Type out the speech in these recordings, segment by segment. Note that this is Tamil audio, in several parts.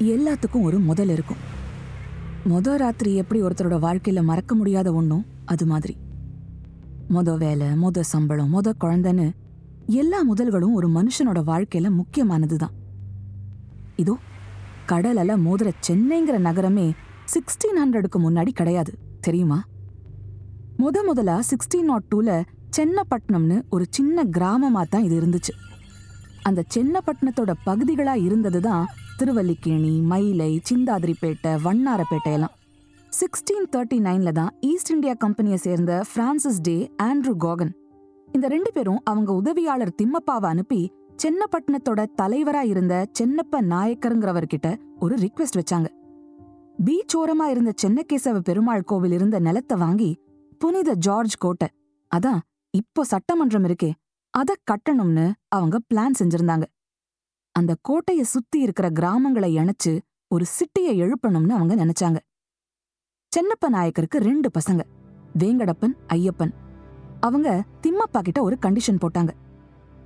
எல்லாத்துக்கும் ஒரு முதல் இருக்கும். மொத ராத்திரி எப்படி ஒருத்தரோட வாழ்க்கையில மறக்க முடியாத ஒன்றும் அது மாதிரி. மொத வேலை மொத சம்பளம் மொத குழந்தைன்னு எல்லா முதல்களும் ஒரு மனுஷனோட வாழ்க்கையில முக்கியமானதுதான். இதோ கடலல மோதுற சென்னைங்கிற நகரமே சிக்ஸ்டீன் ஹண்ட்ரடுக்கு முன்னாடி கிடையாது தெரியுமா? முத முதலா சிக்ஸ்டீன் நாட் டூல சென்னப்பட்டினம்னு ஒரு சின்ன கிராமமா தான் இது இருந்துச்சு. அந்த சென்னப்பட்டினத்தோட பகுதிகளா இருந்தது தான் திருவல்லிக்கேணி மயிலை சிந்தாதிரிப்பேட்டை வண்ணாரப்பேட்டை எல்லாம் சிக்ஸ்டீன் தேர்ட்டி நைன்ல தான் ஈஸ்ட் இந்தியா கம்பெனியை சேர்ந்த ஃப்ரான்சிஸ் டே ஆண்ட்ரூ கோகன் இந்த ரெண்டு பேரும் அவங்க உதவியாளர் திம்மப்பாவை அனுப்பி சென்னப்பட்டினத்தோட தலைவரா இருந்த சென்னப்ப நாயக்கருங்கிறவர்கிட்ட ஒரு ரிக்வெஸ்ட் வச்சாங்க. பீச் ஓரமா இருந்த சென்னகேசவ பெருமாள் கோவில் இருந்த நிலத்தை வாங்கி புனித ஜார்ஜ் கோட்டை. அதான் இப்போ சட்டமன்றம் இருக்கே அத கட்டணும்னு அவங்க பிளான் செஞ்சிருந்தாங்க. அந்த கோட்டைய சுத்தி இருக்கிற கிராமங்களை இணைச்சு ஒரு சிட்டியை எழுப்பணும்னு அவங்க நினைச்சாங்க. சென்னப்ப நாயக்கருக்கு ரெண்டு பசங்க வேங்கடப்பன் ஐயப்பன். அவங்க திம்மப்பா கிட்ட ஒரு கண்டிஷன் போட்டாங்க.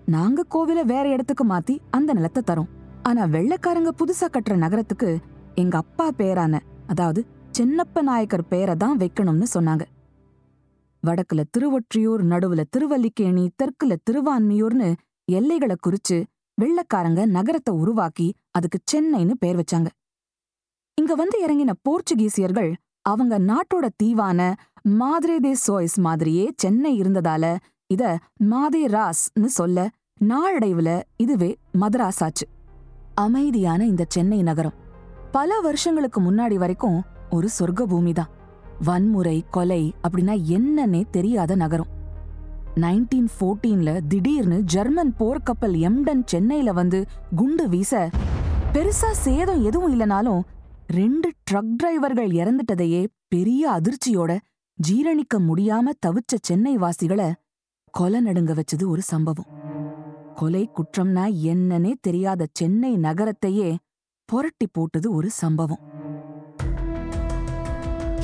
நாங்க கோவில வேற இடத்துக்கு மாத்தி அந்த நிலத்தை தரோம். ஆனா வெள்ளைக்காரங்க புதுசா கட்டுற நகரத்துக்கு எங்க அப்பா பேரான அதாவது சென்னப்ப நாயக்கர் பேரை தான் வைக்கணும்னு சொன்னாங்க. வடக்குல திருவொற்றியூர் நடுவுல திருவல்லிக்கேணி தெற்குல திருவான்மியூர்னு எல்லைகளை குறிச்சு வெள்ளக்காரங்க நகரத்தை உருவாக்கி அதுக்கு சென்னைன்னு பேர் வச்சாங்க. இங்க வந்து இறங்கின போர்ச்சுகீசியர்கள் அவங்க நாட்டோட தீவான மாத்ரே தே சோய்ஸ் மாதிரியே சென்னை இருந்ததால இத மாதே ராஸ்னு சொல்ல நாளடைவுல இதுவே மதராஸ் ஆச்சு. அமைதியான இந்த சென்னை நகரம். பல வருஷங்களுக்கு முன்னாடி வரைக்கும் ஒரு சொர்க்க பூமிதான் வன்முறை கொலை அப்படின்னா என்னன்னே தெரியாத நகரம். நைன்டீன் ஃபோர்டீன்ல திடீர்னு ஜெர்மன் போர்க்கப்பல் எம்டன் சென்னையில வந்து குண்டு வீச. பெருசா சேதம் எதுவும் இல்லனாலும் ரெண்டு ட்ரக் டிரைவர்கள் இறந்துட்டதையே பெரிய அதிர்ச்சியோட ஜீரணிக்க முடியாம தவிச்ச சென்னை வாசிகளை கொலை நடுங்க வச்சது ஒரு சம்பவம். கொலை குற்றம்னா என்னன்னே தெரியாத சென்னை நகரத்தையே புரட்டி போட்டது ஒரு சம்பவம்.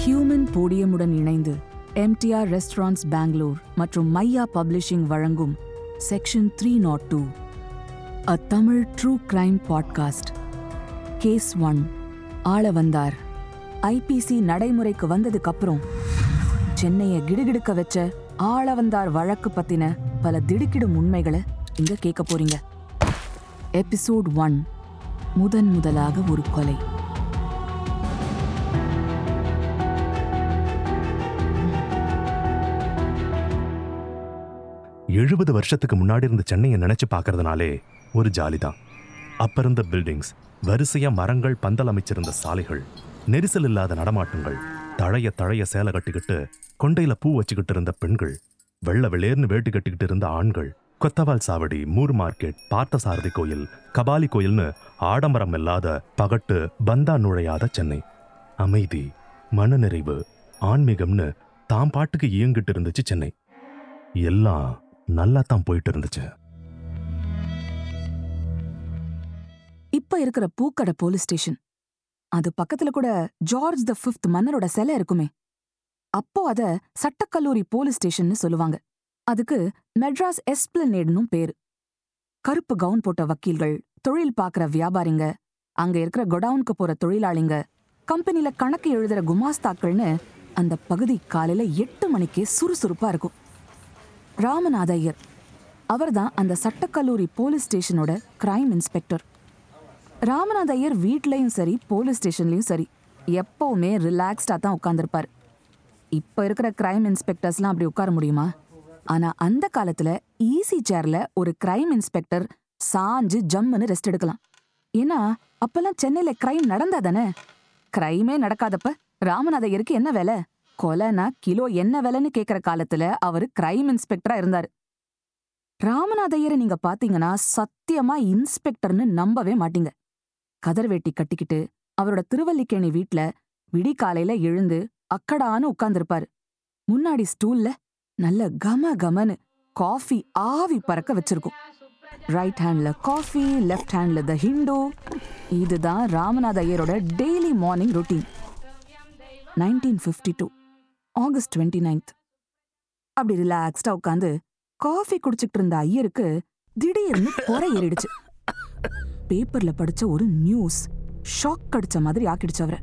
ஹியூமன் போடியமுடன் இணைந்து எம்டிஆர் ரெஸ்டாரண்ட்ஸ் பெங்களூர் மற்றும் மையா பப்ளிஷிங் வழங்கும் section three naught two a Tamil true crime podcast case one ஆள வந்தார் ஐபிசி நடைமுறைக்கு வந்ததுக்கு அப்புறம் கிடுகிடுக்க வச்ச ஆள வந்தார் வழக்கு பத்தின பல திடுக்கிடும் உண்மைகளை இங்க கேட்க போறீங்க. எபிசோட் ஒன் முதன் முதலாக ஒரு கொலை. எழுபது வருஷத்துக்கு முன்னாடி இருந்த சென்னையை நினைச்சு பார்க்கறதுனாலே ஒரு ஜாலி தான் அப்ப இருந்த பில்டிங்ஸ் வரிசையா மரங்கள் பந்தல் அமைச்சிருந்த சாலைகள் நெரிசல் இல்லாத நடமாட்டங்கள் தழைய தழைய சேலை கட்டிக்கிட்டு கொண்டையில பூ வச்சுக்கிட்டு இருந்த பெண்கள் வெள்ள வெளியேர்னு வேட்டி கட்டிக்கிட்டு இருந்த ஆண்கள் கொத்தவால் சாவடி மூர் மார்க்கெட் பார்த்தசாரதி கோயில் கபாலி கோயில்னு ஆடம்பரம் இல்லாத பகட்டு பந்தா நுழையாத சென்னை. அமைதி மனநிறைவு ஆன்மீகம்னு தாம் பாட்டுக்கு இயங்கிட்டு இருந்துச்சு சென்னை. எல்லாம் நல்லா தான் போயிட்டு இருந்துச்சு இப்ப இருக்கிற பூக்கடை போலீஸ் ஸ்டேஷன். அது பக்கத்துல கூட ஜார்ஜ் த ஃபிஃப்த் மன்னரோட சிலை இருக்குமே. அப்போ அத சட்டக்கல்லூரி போலீஸ் ஸ்டேஷன்னு சொல்லுவாங்க. அதுக்கு மெட்ராஸ் எஸ்பிளனேடுன்னு பேரு. கருப்பு கவுன் போட்ட வக்கீல்கள் தொழில் பார்க்கற வியாபாரிங்க அங்க இருக்கிற கொடவுனுக்கு போற தொழிலாளிங்க கம்பெனில கணக்கு எழுதுற குமாஸ்தாக்கள்னு அந்த பகுதி காலையில எட்டு மணிக்கே சுறுசுறுப்பா இருக்கும். ராமநாத ஐயர் அவர்தான் அந்த சட்டக்கல்லூரி போலீஸ் ஸ்டேஷனோட கிரைம் இன்ஸ்பெக்டர் ராமநாத ஐயர் வீட்லயும் சரி போலீஸ் ஸ்டேஷன்லயும் சரி எப்பவுமே ரிலாக்ஸ்டா தான் உட்காந்துருப்பார் இப்ப இருக்கிற கிரைம் இன்ஸ்பெக்டர்ஸ்லாம் அப்படி உட்கார முடியுமா? ஆனா அந்த காலத்துல ஈஸி சேர்ல ஒரு கிரைம் இன்ஸ்பெக்டர் சாஞ்சு ஜம்முன்னு ரெஸ்ட் எடுக்கலாம். ஏன்னா அப்பெல்லாம் சென்னையில கிரைம் நடந்தா தானே? கிரைமே நடக்காதப்ப ராமநாத ஐயருக்கு என்ன வேலை? கொலைனா கிலோ என்ன விலைன்னு கேக்குற காலத்துல அவரு கிரைம் இன்ஸ்பெக்டரா இருந்தாரு. ராமநாதையரை நீங்க பாத்தீங்கன்னா சத்தியமா இன்ஸ்பெக்டர்னு நம்பவே மாட்டீங்க. கதர்வேட்டி கட்டிக்கிட்டு அவரோட திருவல்லிக்கேணி வீட்ல விடிகாலையில எழுந்து அக்கடான்னு உட்கார்ந்திருப்பாரு. முன்னாடி ஸ்டூல்ல நல்ல கம கமனு காஃபி ஆவி பறக்க வச்சிருக்கும். ரைட் ஹேண்ட்ல காஃபி லெஃப்ட் ஹேண்ட்ல த ஹிண்டோ இதுதான் Ramanatha ஐயரோட daily morning routine nineteen fifty two August twenty ninth. அப்படி ரிலாக்ஸ்டா உட்காந்து காஃபி குடிச்சிட்டு இருந்த ஐயருக்கு திடீர்னு பொறை ஏறிடுச்சு. பேப்பர்ல படிச்ச ஒரு நியூஸ் ஷாக் அடிச்ச மாதிரி ஆக்கிடுச்சு அவரை.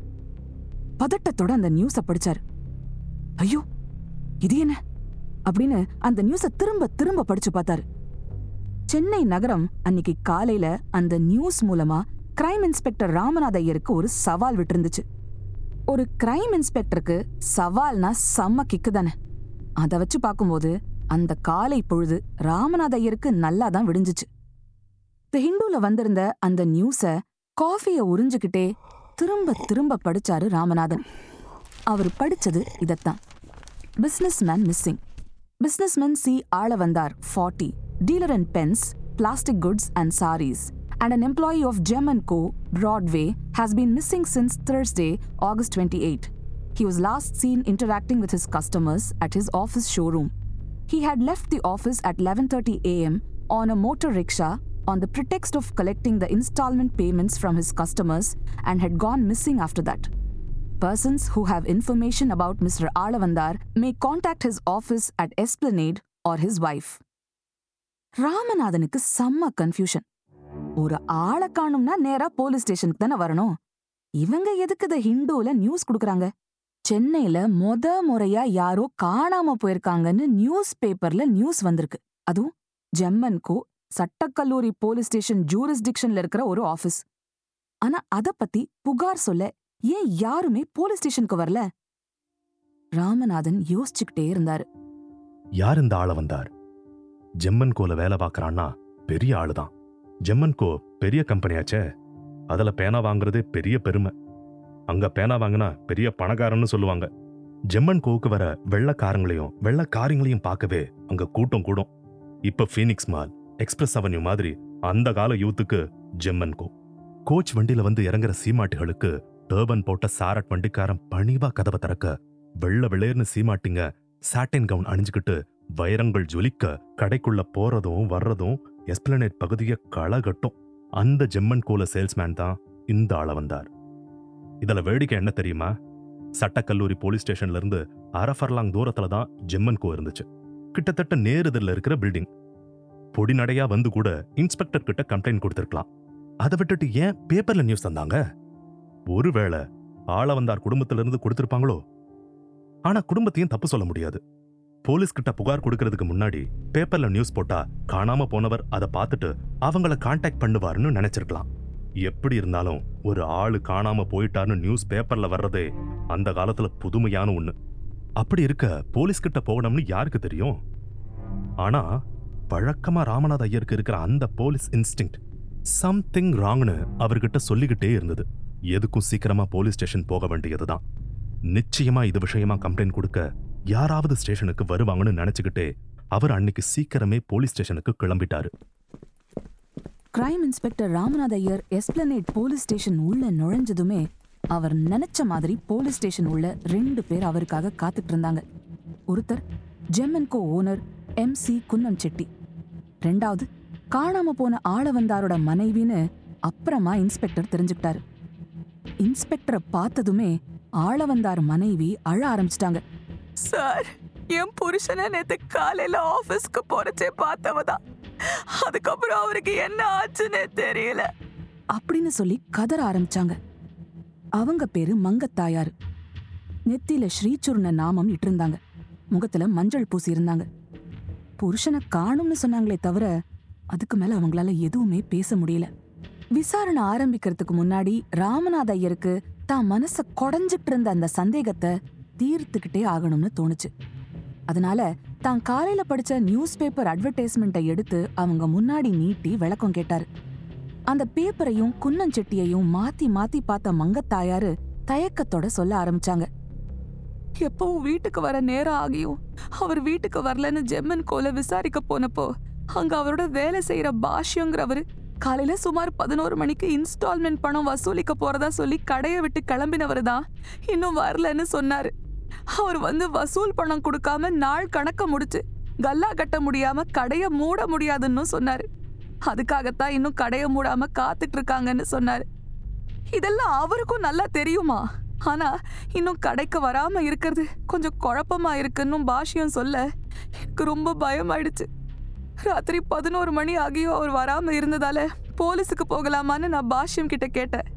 பதட்டத்தோட அந்த நியூஸ படிச்சாரு. ஐயோ இது என்ன? அப்படின்னு அந்த நியூஸ திரும்ப திரும்ப படிச்சு பார்த்தாரு. சென்னை நகரம் அன்னைக்கு காலையில அந்த நியூஸ் மூலமா கிரைம் இன்ஸ்பெக்டர் ராமநாத ஐயருக்கு ஒரு சவால் விட்டுருந்துச்சு. ஒரு கிரைம் இன்ஸ்பெக்டருக்கு சவால்னா செம்ம கிக்கு தானே. அதை வச்சு பார்க்கும்போது அந்த காலை பொழுது ராமநாத ஐயருக்கு நல்லா தான் விடிஞ்சுச்சு. தி ஹிண்டுல வந்திருந்த அந்த நியூஸ காஃபிய உறிஞ்சுக்கிட்டே திரும்ப திரும்ப படிச்சாரு ராமநாதன். அவர் படிச்சது இதத்தான். பிசினஸ்மேன் மிஸ்ஸிங் பிசினஸ்மேன் சி ஆள வந்தார் forty dealer and Benz plastic goods and saris and an employee of Gem & Co. Broadway has been missing since Thursday, August 28. He was last seen interacting with his customers at his office showroom. He had left the office at 11:30 a.m. on a motor rickshaw on the pretext of collecting the installment payments from his customers and had gone missing after that. Persons who have information about Mr. Alavandar may contact his office at Esplanade or his wife. ராமநாதனுக்கு செம்ம கன்ஃபியூஷன் ஒரு ஆளை காணும்னா நேரா போலீஸ் ஸ்டேஷனுக்கு தானே வரணும். இவங்க எதுக்கு இந்த ஹிந்துல நியூஸ் கொடுக்கறாங்க? சென்னையில மொத முறையா யாரோ காணாம போயிருக்காங்கன்னு நியூஸ் பேப்பர்ல நியூஸ் வந்திருக்கு. அதுவும் ஜெம்மன்கோ சட்டக்கல்லூரி போலீஸ் ஸ்டேஷன் ஜூரிஸ்டிக்ஷன்ல இருக்கிற ஒரு ஆபீஸ் ஆனா அத பத்தி புகார் சொல்ல ஏன் யாருமே போலீஸ் ஸ்டேஷனுக்கு வரல? ராமநாதன் யோசிச்சுக்கிட்டே இருந்தாரு. யார் இந்த ஆள வந்தார்? ஜெம்மன் கோல வேலை பார்க்கறான்னா பெரிய ஆளுதான். ஜெம்மன் கோ பெரிய கம்பெனியாச்சே. அதுல பேனா வாங்குறதே பெரிய பெருமை. அங்க பேனா வாங்கினா பெரிய பணக்காரன்னு சொல்லுவாங்க. ஜெம்மன் கோவுக்கு வர வெள்ளக்காரங்களையும் வெள்ளக்காரங்களையும் பார்க்கவே அங்க கூட்டம் கூடும். இப்ப ஃபீனிக்ஸ் மால் எக்ஸ்பிரஸ் அவென்யூ மாதிரி அந்த கால யூத்துக்கு ஜெம்மன் கோ கோச் வண்டியில் வந்து இறங்குற சீமாட்டிகளுக்கு டர்பன் போட்ட சாரட் வண்டிக்காரன் பணிவா கதவை திறக்க வெள்ள வெளேர்னு சீமாட்டிங்க சாட்டின் கவுன் அணிஞ்சுக்கிட்டு வைரங்கள் ஜொலிக்க கடைக்குள்ள போறதும் வர்றதும் எஸ்பிளனேட் பகுதிய களகட்டும் அந்த ஜெம்மன் கோல சேல்ஸ்மேன் தான் இந்த ஆள வந்தார். இதுல வேடிக்கை என்ன தெரியுமா? சட்டக்கல்லூரி போலீஸ் ஸ்டேஷன்ல இருந்து அரை ஃபர்லாங் தூரத்துல தான் ஜெம்மன் கோ இருந்துச்சு. கிட்டத்தட்ட நேருதில் இருக்கிற பில்டிங். பொடிநடையா வந்து கூட இன்ஸ்பெக்டர் கிட்ட கம்ப்ளைண்ட் கொடுத்திருக்கலாம். அதை விட்டுட்டு ஏன் பேப்பர்ல நியூஸ் தந்தாங்க? ஒருவேளை ஆள வந்தார் குடும்பத்துல இருந்து ஆனா குடும்பத்தையும் தப்பு சொல்ல முடியாது. போலீஸ் கிட்ட புகார் கொடுக்கறதுக்கு முன்னாடி பேப்பர்ல நியூஸ் போட்டா காணாம போனவர் அதை பார்த்துட்டு அவங்கள காண்டாக்ட் பண்ணுவாருன்னு நினைச்சிருக்கலாம். எப்படி இருந்தாலும் ஒரு ஆளு காணாம போயிட்டாருன்னு நியூஸ் பேப்பர்ல வர்றதே அந்த காலத்துல புதுமையான ஒண்ணு. அப்படி இருக்க போலீஸ் கிட்ட போகணும்னு யாருக்கு தெரியும்? ஆனா வழக்கமா ராமநாத ஐயருக்கு இருக்கிற அந்த போலீஸ் இன்ஸ்டிங் சம்திங் ராங்னு அவர்கிட்ட சொல்லிக்கிட்டே இருந்தது. எதுக்கும் சீக்கிரமா போலீஸ் ஸ்டேஷன் போக வேண்டியதுதான். நிச்சயமா இது விஷயமா கம்ப்ளைண்ட் கொடுக்க யாராவது ஸ்டேஷனுக்கு வருவாங்கன்னு நினைச்சுக்கிட்டே அவர் அன்னைக்கு சீக்கிரமே போலீஸ் ஸ்டேஷனுக்கு கிளம்பிட்டாரு. Crime inspector Ramanatha Iyer Esplanade police station உள்ள நுழைஞ்சதுமே அவர் நினைச்ச மாதிரி போலீஸ் ஸ்டேஷன் உள்ள ரெண்டு பேர் அவருக்காக காத்துட்டு இருந்தாங்க. ஒருத்தர் Gem and Co owner M C Kunnam Chetty ரெண்டாவது காணாம போன ஆளவந்தாரோட மனைவின்னு அப்புறமா இன்ஸ்பெக்டர் தெரிஞ்சுக்கிட்டாரு. இன்ஸ்பெக்டரை பார்த்ததுமே ஆளவந்தார் மனைவி அழ ஆரம்பிச்சிட்டாங்க. சார் என் புருஷனை நேத்து காலையில ஆபீஸ்க்கு போறச்சே பார்த்தவதான் அதுக்கப்புறம் அவருக்கு என்ன ஆச்சுன்னே தெரியல. அப்படின்னு சொல்லி கதற ஆரம்பிச்சாங்க. அவங்க பேரு மங்கத்தாயாரு. நெத்தியில ஸ்ரீச்சுர்ண நாமம் இட்டிருந்தாங்க. முகத்துல மஞ்சள் பூசி இருந்தாங்க புருஷனை காணும்னு சொன்னாங்களே தவிர அதுக்கு மேல அவங்களால எதுவுமே பேச முடியல. விசாரணை ஆரம்பிக்கிறதுக்கு முன்னாடி ராமநாத ஐயருக்கு தான் மனசை கொடைஞ்சிட்டு இருந்த அந்த சந்தேகத்தை தீர்த்துக்கிட்டே ஆகணும்னு தோணுச்சு. அதனால தான் காலையில படிச்ச நியூஸ் பேப்பர் அட்வர்டைஸ்மெண்ட்டை எடுத்து அவங்க முன்னாடி நீட்டி விளக்கம் கேட்டாரு. அந்த பேப்பரையும் குன்னஞ்செட்டியையும் மாத்தி மாத்தி பார்த்த மங்கத்தாயாரு தயக்கத்தோட சொல்ல ஆரம்பிச்சாங்க. எப்பவும் வீட்டுக்கு வர நேரம் ஆகியும் அவர் வீட்டுக்கு வரலன்னு ஜெம்மன் கோல விசாரிக்க போனப்போ அங்க அவரோட வேலை செய்யற பாஷ்யங்கிறவரு காலையில சுமார் பதினோரு மணிக்கு இன்ஸ்டால்மெண்ட் பணம் வசூலிக்க போறதா சொல்லி கடையை விட்டு கிளம்பினவர் தான் இன்னும் வரலன்னு சொன்னாரு. அவர் வந்து வசூல் பணம் கொடுக்காம நாள் கணக்க முடிச்சு கல்லா கட்ட முடியாம கடைய மூட முடியாதுன்னு சொன்னாரு. அதுக்காகத்தான் இன்னும் கடைய மூடாம காத்துட்டு இருக்காங்கன்னு சொன்னாரு. இதெல்லாம் அவருக்கும் நல்லா தெரியுமா? ஆனா இன்னும் கடைக்கு வராம இருக்கிறது கொஞ்சம் குழப்பமா இருக்குன்னு பாஷ்யம் சொல்ல எனக்கு ரொம்ப பயமாயிடுச்சு. ராத்திரி பதினோரு மணி ஆகியோ அவர் வராம இருந்ததால போலீஸுக்கு போகலாமான்னு நான் பாஷ்யம் கிட்ட கேட்டேன்.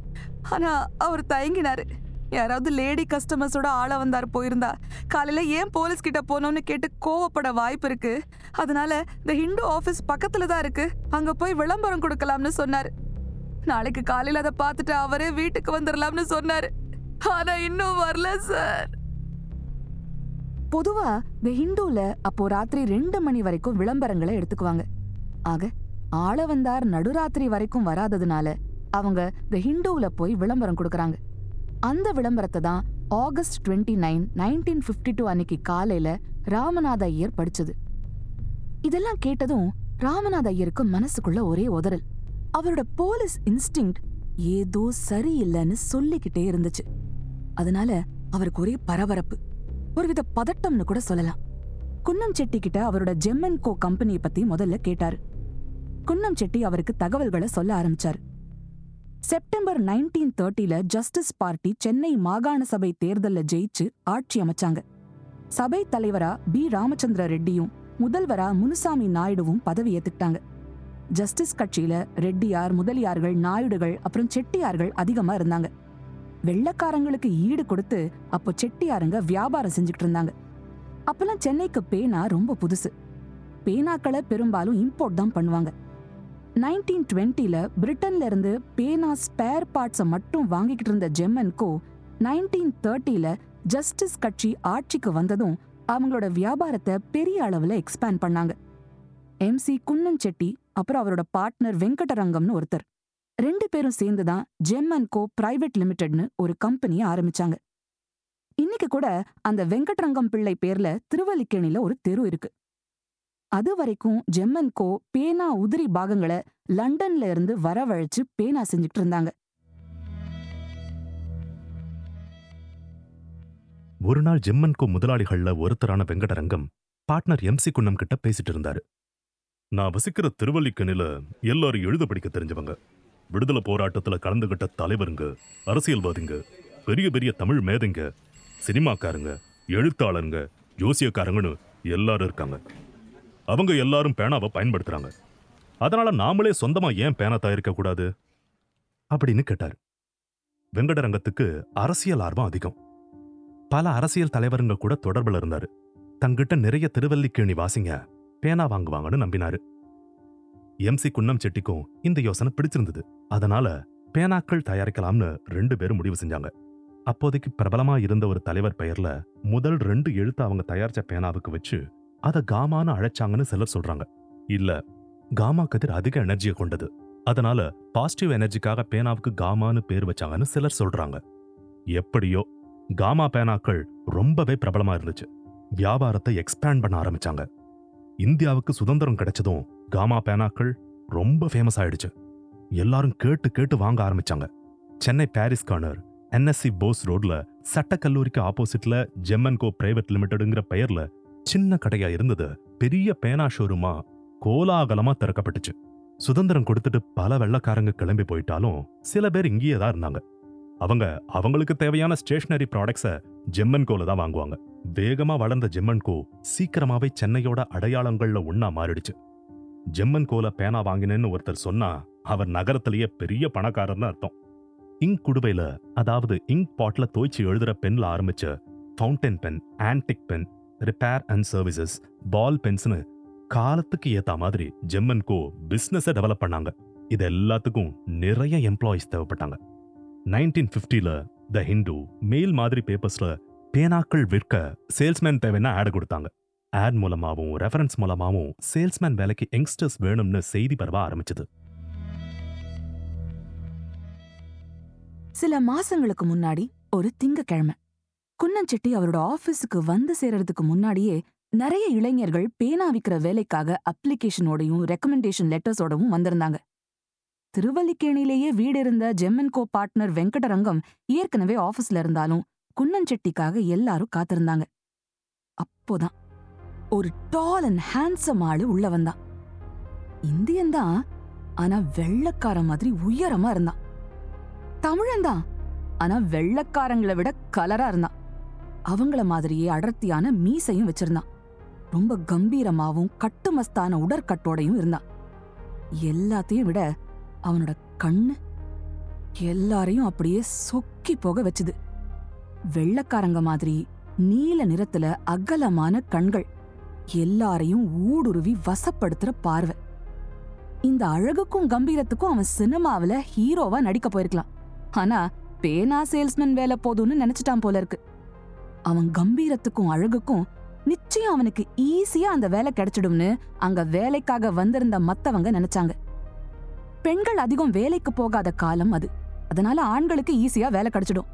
ஆனா அவர் தயங்கினாரு. யாராவது லேடி கஸ்டமர்ஸோட ஆள வந்தார் போயிருந்தா. காலையில ஏன் போலீஸ் கிட்ட போனோம்னு கேட்டு கோவப்பட வாய்ப்பு இருக்கு. அதனால இந்த ஹிந்து ஆபீஸ் பக்கத்துல தான் இருக்கு. அங்க போய் விளம்பரம் கொடுக்கலாம்னு சொன்னார். நாளைக்கு காலையில அதை பார்த்துட்டு அவரே வீட்டுக்கு வந்துடலாம்னு சொன்னாரு. ஆனா இன்னும் வரல சார். பொதுவா இந்த ஹிந்துல அப்போ ராத்திரி ரெண்டு மணி வரைக்கும் விளம்பரங்களை எடுத்துக்குவாங்க. ஆக ஆள வந்தார் நடுராத்திரி வரைக்கும் வராததுனால அவங்க இந்த ஹிந்துல போய் விளம்பரம் கொடுக்கறாங்க. அந்த விளம்பரத்தை தான் August twenty nine nineteen fifty two அன்னைக்கு காலையில ராமநாத ஐயர் படிச்சது. இதெல்லாம் கேட்டதும் ராமநாத ஐயருக்கு மனசுக்குள்ள ஒரே உதறல். அவரோட போலீஸ் இன்ஸ்டிங் ஏதோ சரியில்லைன்னு சொல்லிக்கிட்டே இருந்துச்சு. அதனால அவருக்கு ஒரே பரபரப்பு. ஒருவித பதட்டம்னு கூட சொல்லலாம். குன்னம் செட்டி கிட்ட அவரோட ஜெம்மன் கோ கம்பெனியை பத்தி முதல்ல கேட்டாரு. குன்னம் செட்டி அவருக்கு தகவல்களை சொல்ல ஆரம்பிச்சாரு. செப்டம்பர் நைன்டீன் தேர்ட்டில ஜஸ்டிஸ் பார்ட்டி சென்னை மாகாண சபை தேர்தல்ல ஜெயிச்சு ஆட்சி அமைச்சாங்க. சபை தலைவரா பி. ராமச்சந்திர ரெட்டியும் முதல்வரா முனுசாமி நாயுடுவும் பதவி ஏத்துக்கிட்டாங்க. ஜஸ்டிஸ் கட்சியில ரெட்டியார் முதலியார்கள் நாயுடுகள் அப்புறம் செட்டியார்கள் அதிகமா இருந்தாங்க. வெள்ளக்காரங்களுக்கு ஈடு கொடுத்து அப்போ செட்டியாருங்க வியாபாரம் செஞ்சுக்கிட்டு இருந்தாங்க. அப்பெல்லாம் சென்னைக்கு பேனா ரொம்ப புதுசு. பேனாக்களை பெரும்பாலும் இம்போர்ட் தான் பண்ணுவாங்க. நைன்டீன் டுவெண்ட்டில பிரிட்டன்ல இருந்து பேனா ஸ்பேர் பார்ட்ஸை மட்டும் வாங்கிக்கிட்டு இருந்த ஜெம்மன்கோ நைன்டீன் தேர்ட்டில ஜஸ்டிஸ் கட்சி ஆட்சிக்கு வந்ததும் அவங்களோட வியாபாரத்தை பெரிய அளவுல எக்ஸ்பேண்ட் பண்ணாங்க. எம்சி குன்னன் செட்டி அப்புறம் அவரோட பார்ட்னர் வெங்கடரங்கம்னு ஒருத்தர். ரெண்டு பேரும் சேர்ந்து தான் ஜெம் அண்ட் கோ பிரைவேட் லிமிடெட்னு ஒரு கம்பெனியை ஆரம்பிச்சாங்க. இன்னைக்கு கூட அந்த வெங்கட்ரங்கம் பிள்ளை பேர்ல திருவல்லிக்கேணில ஒரு தெரு இருக்கு. அது வரைக்கும் ஜெம் கோ பேனா உதிரி பாகங்களை லண்டன்ல இருந்து வரவழைச்சு பேனா செஞ்சுட்டு இருந்தாங்க ஒரு நாள் ஜெம்மன்கோ முதலாளிகள்ல ஒருத்தரான வெங்கடரங்கம் பார்ட்னர் எம்சி குன்னம் கிட்ட பேசிட்டு இருந்தாரு நான் வசிக்கிற திருவல்லிக்கணில எல்லாரும் எழுத படிக்க தெரிஞ்சவங்க. விடுதலை போராட்டத்துல கலந்துகிட்ட தலைவருங்க அரசியல்வாதிங்க பெரிய பெரிய தமிழ் மேதைங்க சினிமாக்காரங்க எழுத்தாளருங்க ஜோசியக்காரங்கன்னு எல்லாரும் இருக்காங்க. அவங்க எல்லாரும் பேனாவை பயன்படுத்துறாங்க. அதனால நாமளே சொந்தமா ஏன் பேனா தயாரிக்க கூடாது? அப்படின்னு கேட்டாரு. வெங்கடரங்கத்துக்கு அரசியல் ஆர்வம் அதிகம். பல அரசியல் தலைவருங்க கூட தொடர்புல இருந்தாரு. தங்கிட்ட நிறைய திருவல்லிக்கேணி வாசிங்க பேனா வாங்குவாங்கன்னு நம்பினாரு. எம்சி குன்னம் செட்டிக்கும் இந்த யோசனை பிடிச்சிருந்தது. அதனால பேனாக்கள் தயாரிக்கலாம்னு ரெண்டு பேரும் முடிவு செஞ்சாங்க. அப்போதைக்கு பிரபலமா இருந்த ஒரு தலைவர் பெயர்ல முதல் ரெண்டு எழுத்து அவங்க தயாரிச்ச பேனாவுக்கு வச்சு அத காமான்னு அழைச்சாங்கன்னு சிலர் சொல்றாங்க. இல்ல காமா கதிர் அதிக எனர்ஜியை கொண்டது. அதனால பாசிட்டிவ் எனர்ஜிக்காக பேனாவுக்கு காமான்னு பேர் வச்சாங்கன்னு சிலர் சொல்றாங்க. எப்படியோ காமா பேனாக்கள் ரொம்பவே பிரபலமா இருந்துச்சு. வியாபாரத்தை எக்ஸ்பேண்ட் பண்ண ஆரம்பிச்சாங்க. இந்தியாவுக்கு சுதந்திரம் கிடைச்சதும் காமா பேனாக்கள் ரொம்ப ஃபேமஸ் ஆயிடுச்சு. எல்லாரும் கேட்டு கேட்டு வாங்க ஆரம்பிச்சாங்க. Chennai Parry's corner NSC Bose ரோட்ல சட்டக்கல்லூரிக்கு ஆப்போசிட்ல ஜெம்மன்கோ பிரைவேட் லிமிடெடுங்கிற பெயர்ல சின்ன கடையா இருந்தது. பெரிய பேனா ஷோரூமா கோலாகலமா திறக்கப்பட்டுச்சு. சுதந்திரம் கொடுத்துட்டு பல வெள்ளக்காரங்க கிளம்பி போயிட்டாலும் சில பேர் இங்கேயே தான் இருந்தாங்க. அவங்க அவங்களுக்கு தேவையான ஸ்டேஷனரி ப்ராடக்ட்ஸை ஜெம்மன்கோல தான் வாங்குவாங்க. வேகமா வளர்ந்த ஜெம்மன் கோ சீக்கிரமாவே சென்னையோட அடையாளங்கள்ல ஒன்னா மாறிடுச்சு. ஜெம்மன் கோல பேனா வாங்கினேன்னு ஒருத்தர் சொன்னா அவர் நகரத்திலேயே பெரிய பணக்காரர்னு அர்த்தம். இங்க் குடுவையில அதாவது இங்க் பாட்ல தோய்ச்சி எழுதுற பென்ல ஆரம்பிச்ச fountain pen antique pen repair and services Paul பென்ஸ்னு காலத்துக்கு ஏற்ற மாதிரி ஜெம்மன்கோ பிஸ்னஸை டெவலப் பண்ணாங்க. இது எல்லாத்துக்கும் நிறைய எம்ப்ளாயிஸ் தேவைப்பட்டாங்க. நைன்டீன் ஃபிஃப்டியில் த ஹிந்து மெயில் மாதிரி பேப்பர்ஸ்ல பேனாக்கள் விற்க சேல்ஸ்மேன் தேவைன்னா ஆட் கொடுத்தாங்க. ஆட் மூலமாவும் ரெஃபரன்ஸ் மூலமாவும் சேல்ஸ்மேன் வேலைக்கு யங்ஸ்டர்ஸ் வேணும்னு செய்தி பரவ ஆரம்பிச்சது. சில மாசங்களுக்கு முன்னாடி ஒரு திங்கக்கிழமை. குன்னஞ்செட்டி அவரோட ஆபீஸுக்கு வந்து சேர்றதுக்கு முன்னாடியே நிறைய இளைஞர்கள் பேனா விக்கிற வேலைக்காக அப்ளிகேஷனோடையும் ரெக்கமெண்டேஷன் லெட்டர்ஸோடவும் வந்திருந்தாங்க. திருவல்லிக்கேணிலேயே வீடு இருந்த ஜெம்மன்கோ பார்ட்னர் வெங்கடரங்கம் ஏற்கனவே ஆபீஸ்ல இருந்தாலும் குன்னஞ்செட்டிக்காக எல்லாரும் காத்திருந்தாங்க. அப்போதான் ஒரு டால் அண்ட் ஹேண்ட்ஸம் ஆளு உள்ள வந்தான். இந்தியன் தான் ஆனா வெள்ளக்கார மாதிரி உயரமா இருந்தான். தமிழன் தான் ஆனா வெள்ளக்காரங்களை விட கலரா இருந்தான். அவங்கள மாதிரியே அடர்த்தியான மீசையும் வச்சிருந்தான். ரொம்ப கம்பீரமாவும் கட்டுமஸ்தான உடற்கட்டோடையும் இருந்தான். எல்லாத்தையும் விட அவனோட கண்ணு எல்லாரையும் அப்படியே சொக்கி போக வச்சுது. வெள்ளக்காரங்க மாதிரி நீல நிறத்துல அகலமான கண்கள் எல்லாரையும் ஊடுருவி வசப்படுத்துற பார்வை. இந்த அழகுக்கும் கம்பீரத்துக்கும் அவன் சினிமாவுல ஹீரோவா நடிக்க போயிருக்கலாம். ஆனா பேனா சேல்ஸ்மேன் வேலை போதும்னு நினைச்சிட்டான் போல இருக்கு. அவன் கம்பீரத்துக்கும் அழகுக்கும் நிச்சயம் அவனுக்கு ஈஸியா அந்த வேலை கிடைச்சிடும்னு அங்க வேலைக்காக வந்திருந்த மத்தவங்க நினைச்சாங்க. பெண்கள் அதிகம் வேலைக்கு போகாத காலம் அது. அதனால ஆண்களுக்கு ஈஸியா வேலை கிடைச்சிடும்.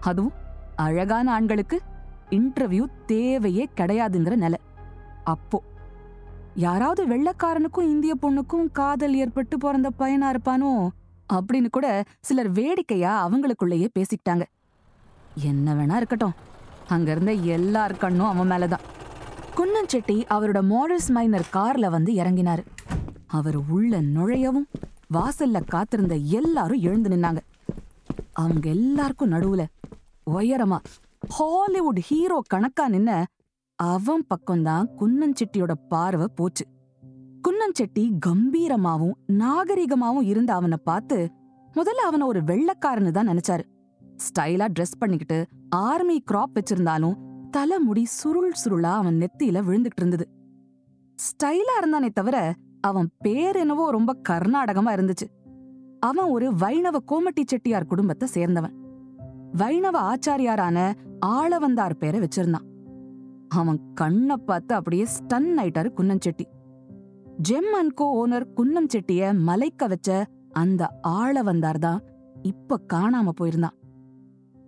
அதுவும் அழகான ஆண்களுக்கு இன்டர்வியூ தேவையே கிடையாதுங்கிற நிலை. அப்போ யாராவது வெள்ளக்காரனுக்கும் இந்திய பொண்ணுக்கும் காதல் ஏற்பட்டு பிறந்த பையனா இருப்பானோ அப்படின்னு கூட சிலர் வேடிக்கையா அவங்களுக்குள்ளேயே பேசிக்கிட்டாங்க. என்ன வேணா இருக்கட்டும். அங்க இருந்த எல்லார் கண்ணும் அவன் மேலதான். குன்னஞ்செட்டி அவரோட மாடல்ஸ் மைனர் கார்ல வந்து இறங்கினாரு. அவர் உள்ள நுழையவும் வாசல்ல காத்திருந்த எல்லாரும் எழுந்து நின்னாங்க. அவங்க எல்லாருக்கும் நடுவுல உயரமா ஹாலிவுட் ஹீரோ கணக்கா நின்ன அவன் பக்கம்தான் குன்னஞ்செட்டியோட பார்வை போச்சு. குன்னஞ்செட்டி கம்பீரமாவும் நாகரிகமாவும் இருந்த அவனை பார்த்து முதல்ல அவனை ஒரு வெள்ளைக்காரன்னு தான் நினைச்சாரு. ஸ்டைலா ட்ரெஸ் பண்ணிக்கிட்டு ஆர்மி கிராப் வச்சிருந்தாலும் தலைமுடி சுருள் சுருளா அவன் நெத்தியில விழுந்துட்டு இருந்தது. ஸ்டைலா இருந்தானே தவிர அவன் பேர் என்னவோ ரொம்ப கர்நாடகமா இருந்துச்சு. அவன் ஒரு வைணவ கோமட்டி செட்டியார் குடும்பத்தை சேர்ந்தவன். வைணவ ஆச்சாரியாரான ஆளவந்தார் பேரை வச்சிருந்தான். அவன் கண்ணை பார்த்து அப்படியே ஸ்டன் ஆயிட்டாரு Kunnamchetty Gem and Co owner Kunnam செட்டிய மலைக்க வச்ச அந்த ஆளவந்தார் தான் இப்ப காணாம போயிருந்தான்.